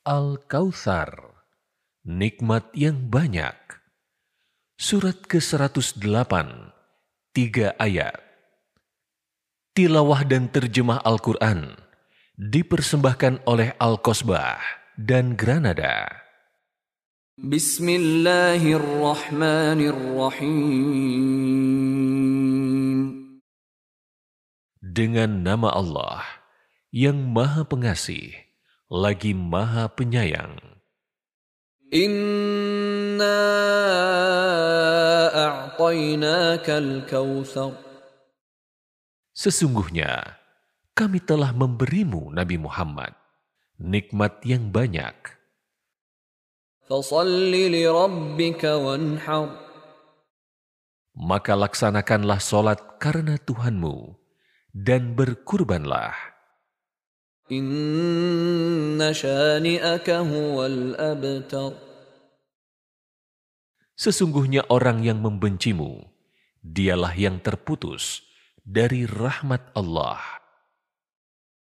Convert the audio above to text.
Al-Kautsar, nikmat yang banyak. Surat ke-108, tiga ayat. Tilawah dan terjemah Al-Quran dipersembahkan oleh Al-Kosbah dan Granada. Bismillahirrahmanirrahim. Dengan nama Allah yang Maha Pengasih, lagi Maha Penyayang. Inna a'tainakal kautsar. Sesungguhnya kami telah memberimu Nabi Muhammad nikmat yang banyak. Maka laksanakanlah solat karena Tuhanmu dan berkurbanlah. Inna. Sesungguhnya orang yang membencimu, dialah yang terputus dari rahmat Allah.